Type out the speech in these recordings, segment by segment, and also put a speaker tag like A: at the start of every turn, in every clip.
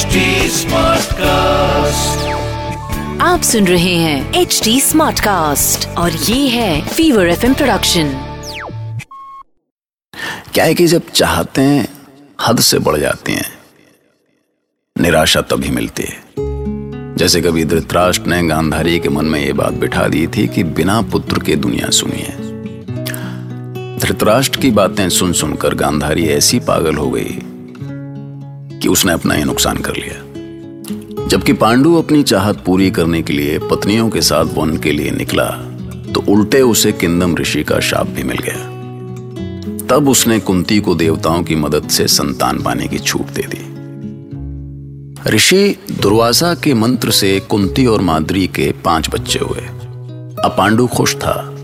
A: HD Smartcast.
B: आप सुन रहे हैं एच डी स्मार्ट कास्ट और ये है फीवर एफ़ प्रोडक्शन
C: क्या है कि जब चाहते हैं हद से बढ़ जाती हैं। निराशा तभी मिलती है। जैसे कभी धृतराष्ट्र ने गांधारी के मन में ये बात बिठा दी थी कि बिना पुत्र के दुनिया सुनी है। धृतराष्ट्र की बातें सुन सुनकर गांधारी ऐसी पागल हो गई कि उसने अपना ही नुकसान कर लिया। जबकि पांडु अपनी चाहत पूरी करने के लिए पत्नियों के साथ वन के लिए निकला तो उल्टे उसे किंदम ऋषि का शाप भी मिल गया। तब उसने कुंती को देवताओं की मदद से संतान पाने की छूट दे दी। ऋषि दुर्वासा के मंत्र से कुंती और माद्री के पाँच बच्चे हुए। अब पांडु खुश था।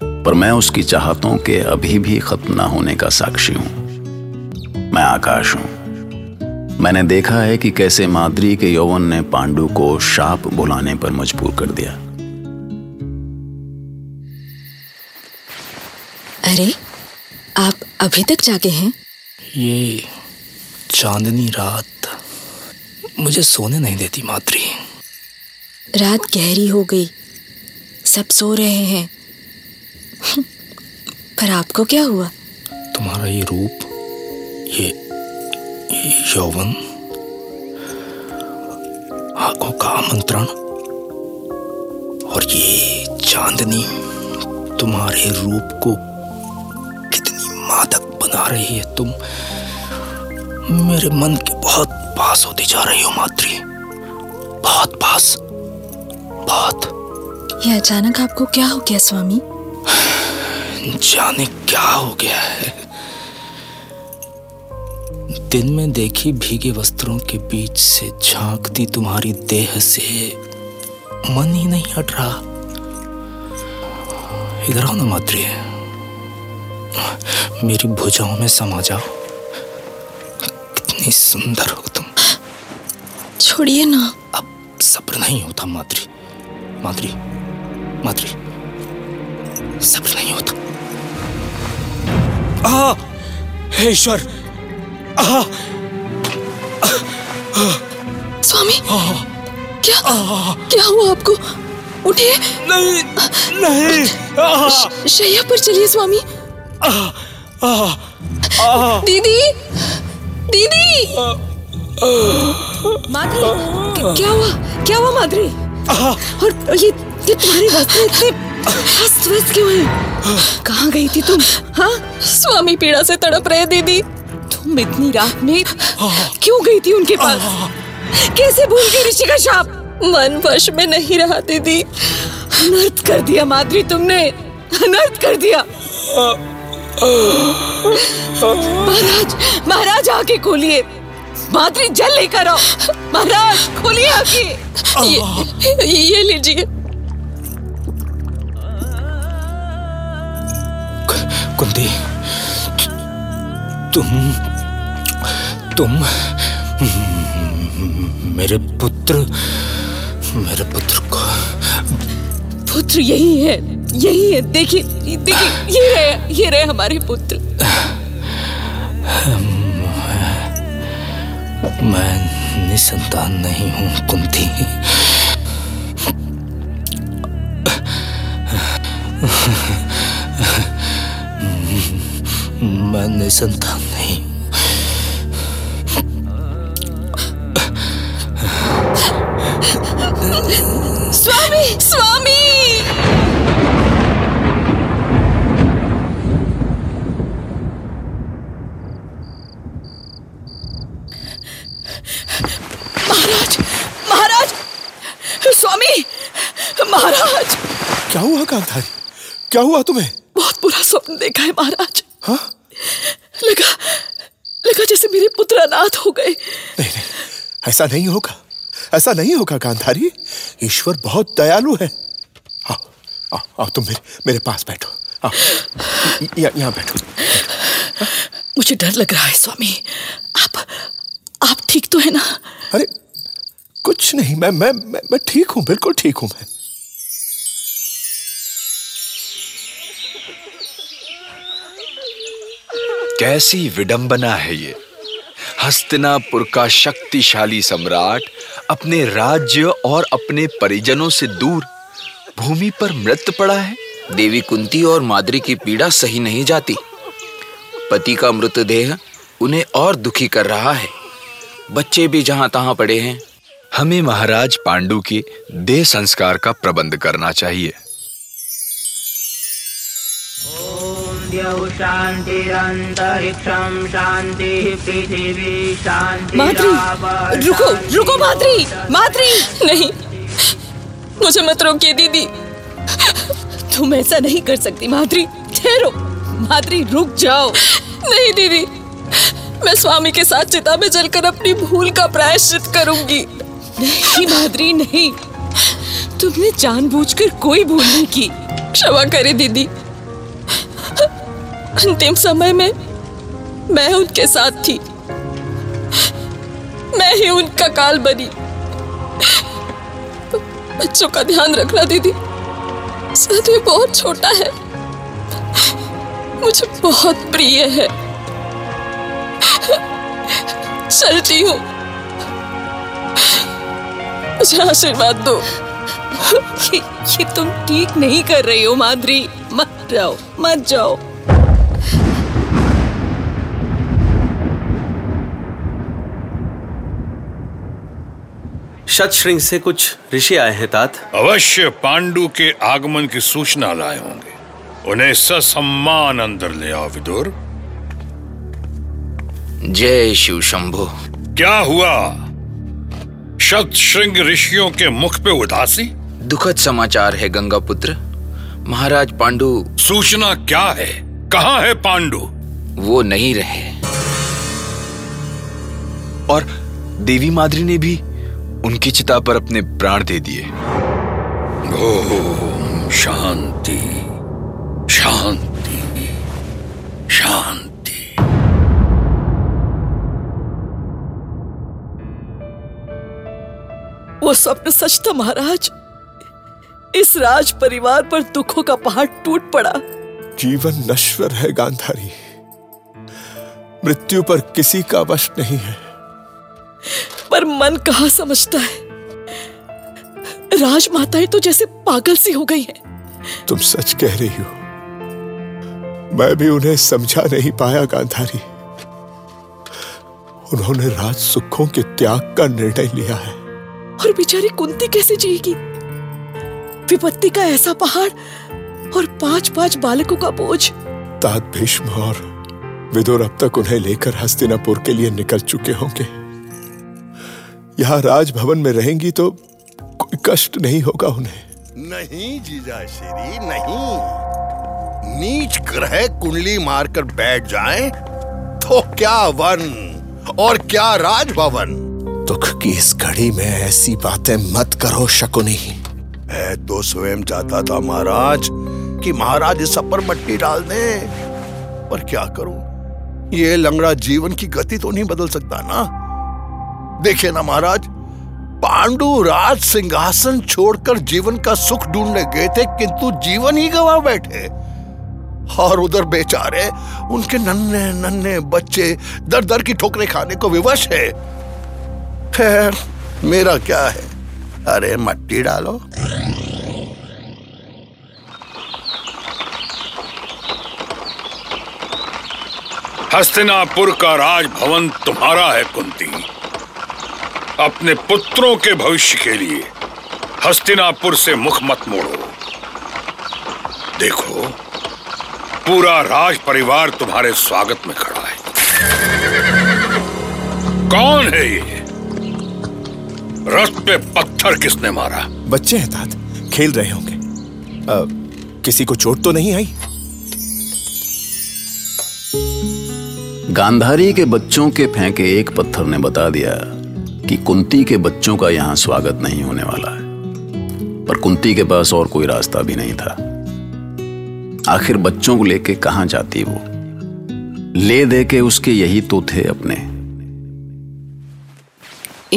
C: पर मैं उसकी चाहतों के अभी भी खत्म ना होने का साक्षी हूँ। मैं आकाश हूँ। मैंने देखा है कि कैसे माद्री के यौवन ने पांडु को शाप बुलाने पर मजबूर कर दिया।
D: अरे आप अभी तक जागे हैं?
E: ये चांदनी रात मुझे सोने नहीं देती माद्री।
D: रात गहरी हो गई। सब सो रहे हैं। पर आपको क्या हुआ?
E: तुम्हारा ये रूप ये, ये यौवन आँखों का आमंत्रण और ये चांदनी तुम्हारे रूप को कितनी मादक बना रही है। तुम मेरे मन के बहुत पास होती जा रही हो माद्री बहुत पास बहुत।
D: ये अचानक आपको क्या हो गया स्वामी?
E: जाने क्या हो गया है? दिन में देखी भीगे वस्त्रों के बीच से झांकती तुम्हारी देह से। मन ही नहीं हट रहा। इधर आओ ना माद्री मेरी भुजाओं में समा जाओ। कितनी सुंदर हो तुम।
D: छोड़िए ना।
E: अब सब्र नहीं होता माद्री माद्री माद्री सब्र नहीं होता। आ, हे ईश्वर
D: स्वामी क्या क्या हुआ आपको? उठिए।
E: नहीं नहीं
D: शैया पर चलिए स्वामी। दीदी दीदी। माधुरी क्या हुआ? क्या हुआ माधुरी? और ये ये तुम्हारे वस्त्र इतने अस्त व्यस्त क्यों हैं? कहाँ गई थी तुम? हाँ? स्वामी पीड़ा से तड़प रहे दीदी। तुम इतनी रात में क्यों गई थी उनके पास? कैसे भूल गई ऋषि का शाप मन वश में नहीं रहा दीदी। अनर्थ कर दिया माधुरी तुमने। अनर्थ कर दिया। महाराज महाराज आके खोलिए। माधुरी जल लेकर आओ। महाराज खोलिए आके। ये, ये लीजिए।
E: कुंती तुम तुम मेरे पुत्र मेरे पुत्र को।
D: पुत्र यही है यही है देखिए देखिए ये रहे ये रहे हमारे पुत्र।
E: मैं निसंतान नहीं हूँ कुंती। मैं निसंतान
D: महाराज।
F: क्या हुआ कांतारी क्या हुआ तुम्हें?
D: बहुत बुरा स्वप्न देखा है महाराज।
F: हाँ?
D: लगा लगा जैसे मेरे पुत्र अनाथ हो गए।
F: नहीं नहीं ऐसा नहीं होगा। ऐसा नहीं होगा गांधारी ईश्वर बहुत दयालु है। आओ आओ आओ तुम मेरे मेरे पास बैठो। आओ य- य- यहाँ बैठो।
D: मुझे डर लग रहा है स्वामी। आप आप ठीक तो है ना?
F: अरे कुछ नहीं मैं मैं मैं, मैं ठीक हूँ बिल्कुल ठीक हूँ मैं।
G: कैसी विडंबना है ये?
E: हस्तिनापुर का शक्तिशाली सम्राट अपने राज्य और अपने परिजनों से दूर भूमि पर मृत पड़ा है।
A: देवी कुंती और माद्री की पीड़ा सही नहीं जाती। पति का मृतदेह उन्हें और दुखी कर रहा है। बच्चे भी जहाँ तहां पड़े हैं।
E: हमें महाराज पांडु के देह संस्कार का प्रबंध करना चाहिए।
D: रुको रुको माद्री माद्री नहीं, मुझे मत रोकिए, दीदी। तुम ऐसा नहीं कर सकती माद्री ठहरो। माद्री रुक जाओ। नहीं, दीदी, मैं स्वामी के साथ चिता में जलकर अपनी भूल का प्रायश्चित करूँगी। नहीं माधुरी नहीं। तुमने जानबूझकर कोई भूल नहीं की। क्षमा करे, दीदी। अंतिम समय में मैं उनके साथ थी। मैं ही उनका काल बनी। बच्चों का ध्यान रखना दीदी। सदवी बहुत छोटा है। मुझे बहुत प्रिय है। चलती हूँ। मुझे आशीर्वाद दो। ये, ये तुम ठीक नहीं कर रही हो माधुरी। मत जाओ मत जाओ।
H: शतश्रृंग से कुछ ऋषि आए हैं तात।
I: अवश्य पांडु के आगमन की सूचना लाए होंगे। उन्हें ससम्मान अंदर ले आओ विदुर।
A: जय शिव शंभु।
I: क्या हुआ? शतश्रृंग ऋषियों के मुख पे उदासी?
A: दुखद समाचार है गंगा पुत्र। महाराज पांडु
I: सूचना क्या है? कहाँ है पांडु?
A: वो नहीं रहे।
E: और देवी माद्री ने भी उनकी चिता पर अपने प्राण दे दिए।
I: ओम शांति शांति शांति।
D: वो स्वप्न सच था महाराज। इस राज परिवार पर दुखों का पहाड़ टूट पड़ा।
F: जीवन नश्वर है गांधारी। मृत्यु पर किसी का वश नहीं है।
D: पर मन कहा समझता है? राजमाताएँ तो जैसे पागल सी हो गई हैं।
F: तुम सच कह रही हो। मैं भी उन्हें समझा नहीं पाया गांधारी। उन्होंने राज सुखों के त्याग का निर्णय लिया है।
D: और बेचारी कुंती कैसे जिएगी? विपत्ति का ऐसा पहाड़ और पाँच पाँच बालकों का बोझ।
F: तात भीष्म और विदुर अब तक उन्हें लेकर हस्तिनापुर के लिए निकल चुके होंगे। यहाँ राजभवन में रहेंगी तो कोई कष्ट नहीं होगा उन्हें।
J: नहीं जीजा श्री नहीं। नीच ग्रह कुंडली मारकर बैठ जाएँ तो क्या वन और क्या राजभवन?
F: दुख की इस घड़ी में ऐसी बातें मत करो शकुनी।
J: मैं तो स्वयं चाहता था महाराज कि महाराज इस सब पर मट्टी डाल दे। पर क्या करूँ? ये लंगड़ा जीवन की गति तो नहीं बदल सकता ना। देखिए ना महाराज, पांडु राज सिंहासन छोड़कर जीवन का सुख ढूँढने गए थे, किंतु जीवन ही गवा बैठे। और उधर बेचारे, उनके नन्हे नन्हे बच्चे दर दर की ठोकरें खाने को विवश है। खैर, मेरा क्या है? अरे मट्टी डालो।
I: हस्तिनापुर का राजभवन तुम्हारा है, कुंती। अपने पुत्रों के भविष्य के लिए हस्तिनापुर से मुख मत मोड़ो। देखो पूरा राज परिवार तुम्हारे स्वागत में खड़ा है। कौन है ये? रथ पे पत्थर किसने मारा?
F: बच्चे हैं तात खेल रहे होंगे। अ, किसी को चोट तो नहीं आई?
C: गांधारी के बच्चों के फेंके एक पत्थर ने बता दिया। कि कुंती के बच्चों का यहाँ स्वागत नहीं होने वाला है। पर कुंती के पास और कोई रास्ता भी नहीं था। आखिर बच्चों को लेके कहाँ जाती वो? ले दे के उसके यही तो थे अपने।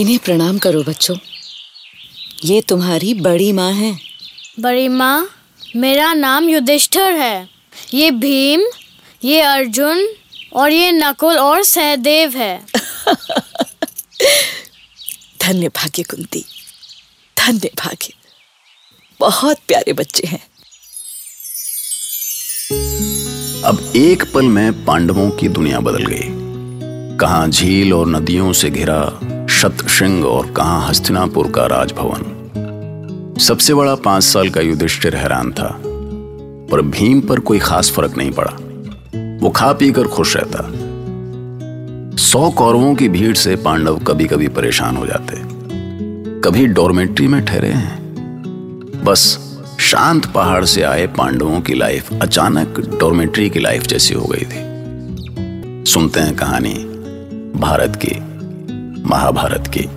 D: इन्हें प्रणाम करो बच्चों। ये तुम्हारी बड़ी माँ है।
K: बड़ी माँ मेरा नाम युधिष्ठर है। ये भीम ये अर्जुन और ये नकुल और सहदेव है।
D: धन्य भाग्य कुंती, धन्य भाग्य। बहुत प्यारे बच्चे हैं।
C: अब एक पल में पांडवों की दुनिया बदल गई। कहाँ झील और नदियों से घिरा शतशृंग और कहाँ हस्तिनापुर का राजभवन। सबसे बड़ा पाँच साल का युधिष्ठिर हैरान था, पर भीम पर कोई खास फ़र्क नहीं पड़ा। वो खा पी कर खुश रहता। सौ कौरवों की भीड़ से पांडव कभी कभी परेशान हो जाते कभी डॉर्मेट्री में ठहरे हैं। बस शांत पहाड़ से आए पांडवों की लाइफ अचानक डॉर्मेट्री की लाइफ जैसी हो गई थी। सुनते हैं कहानी भारत की, महाभारत की।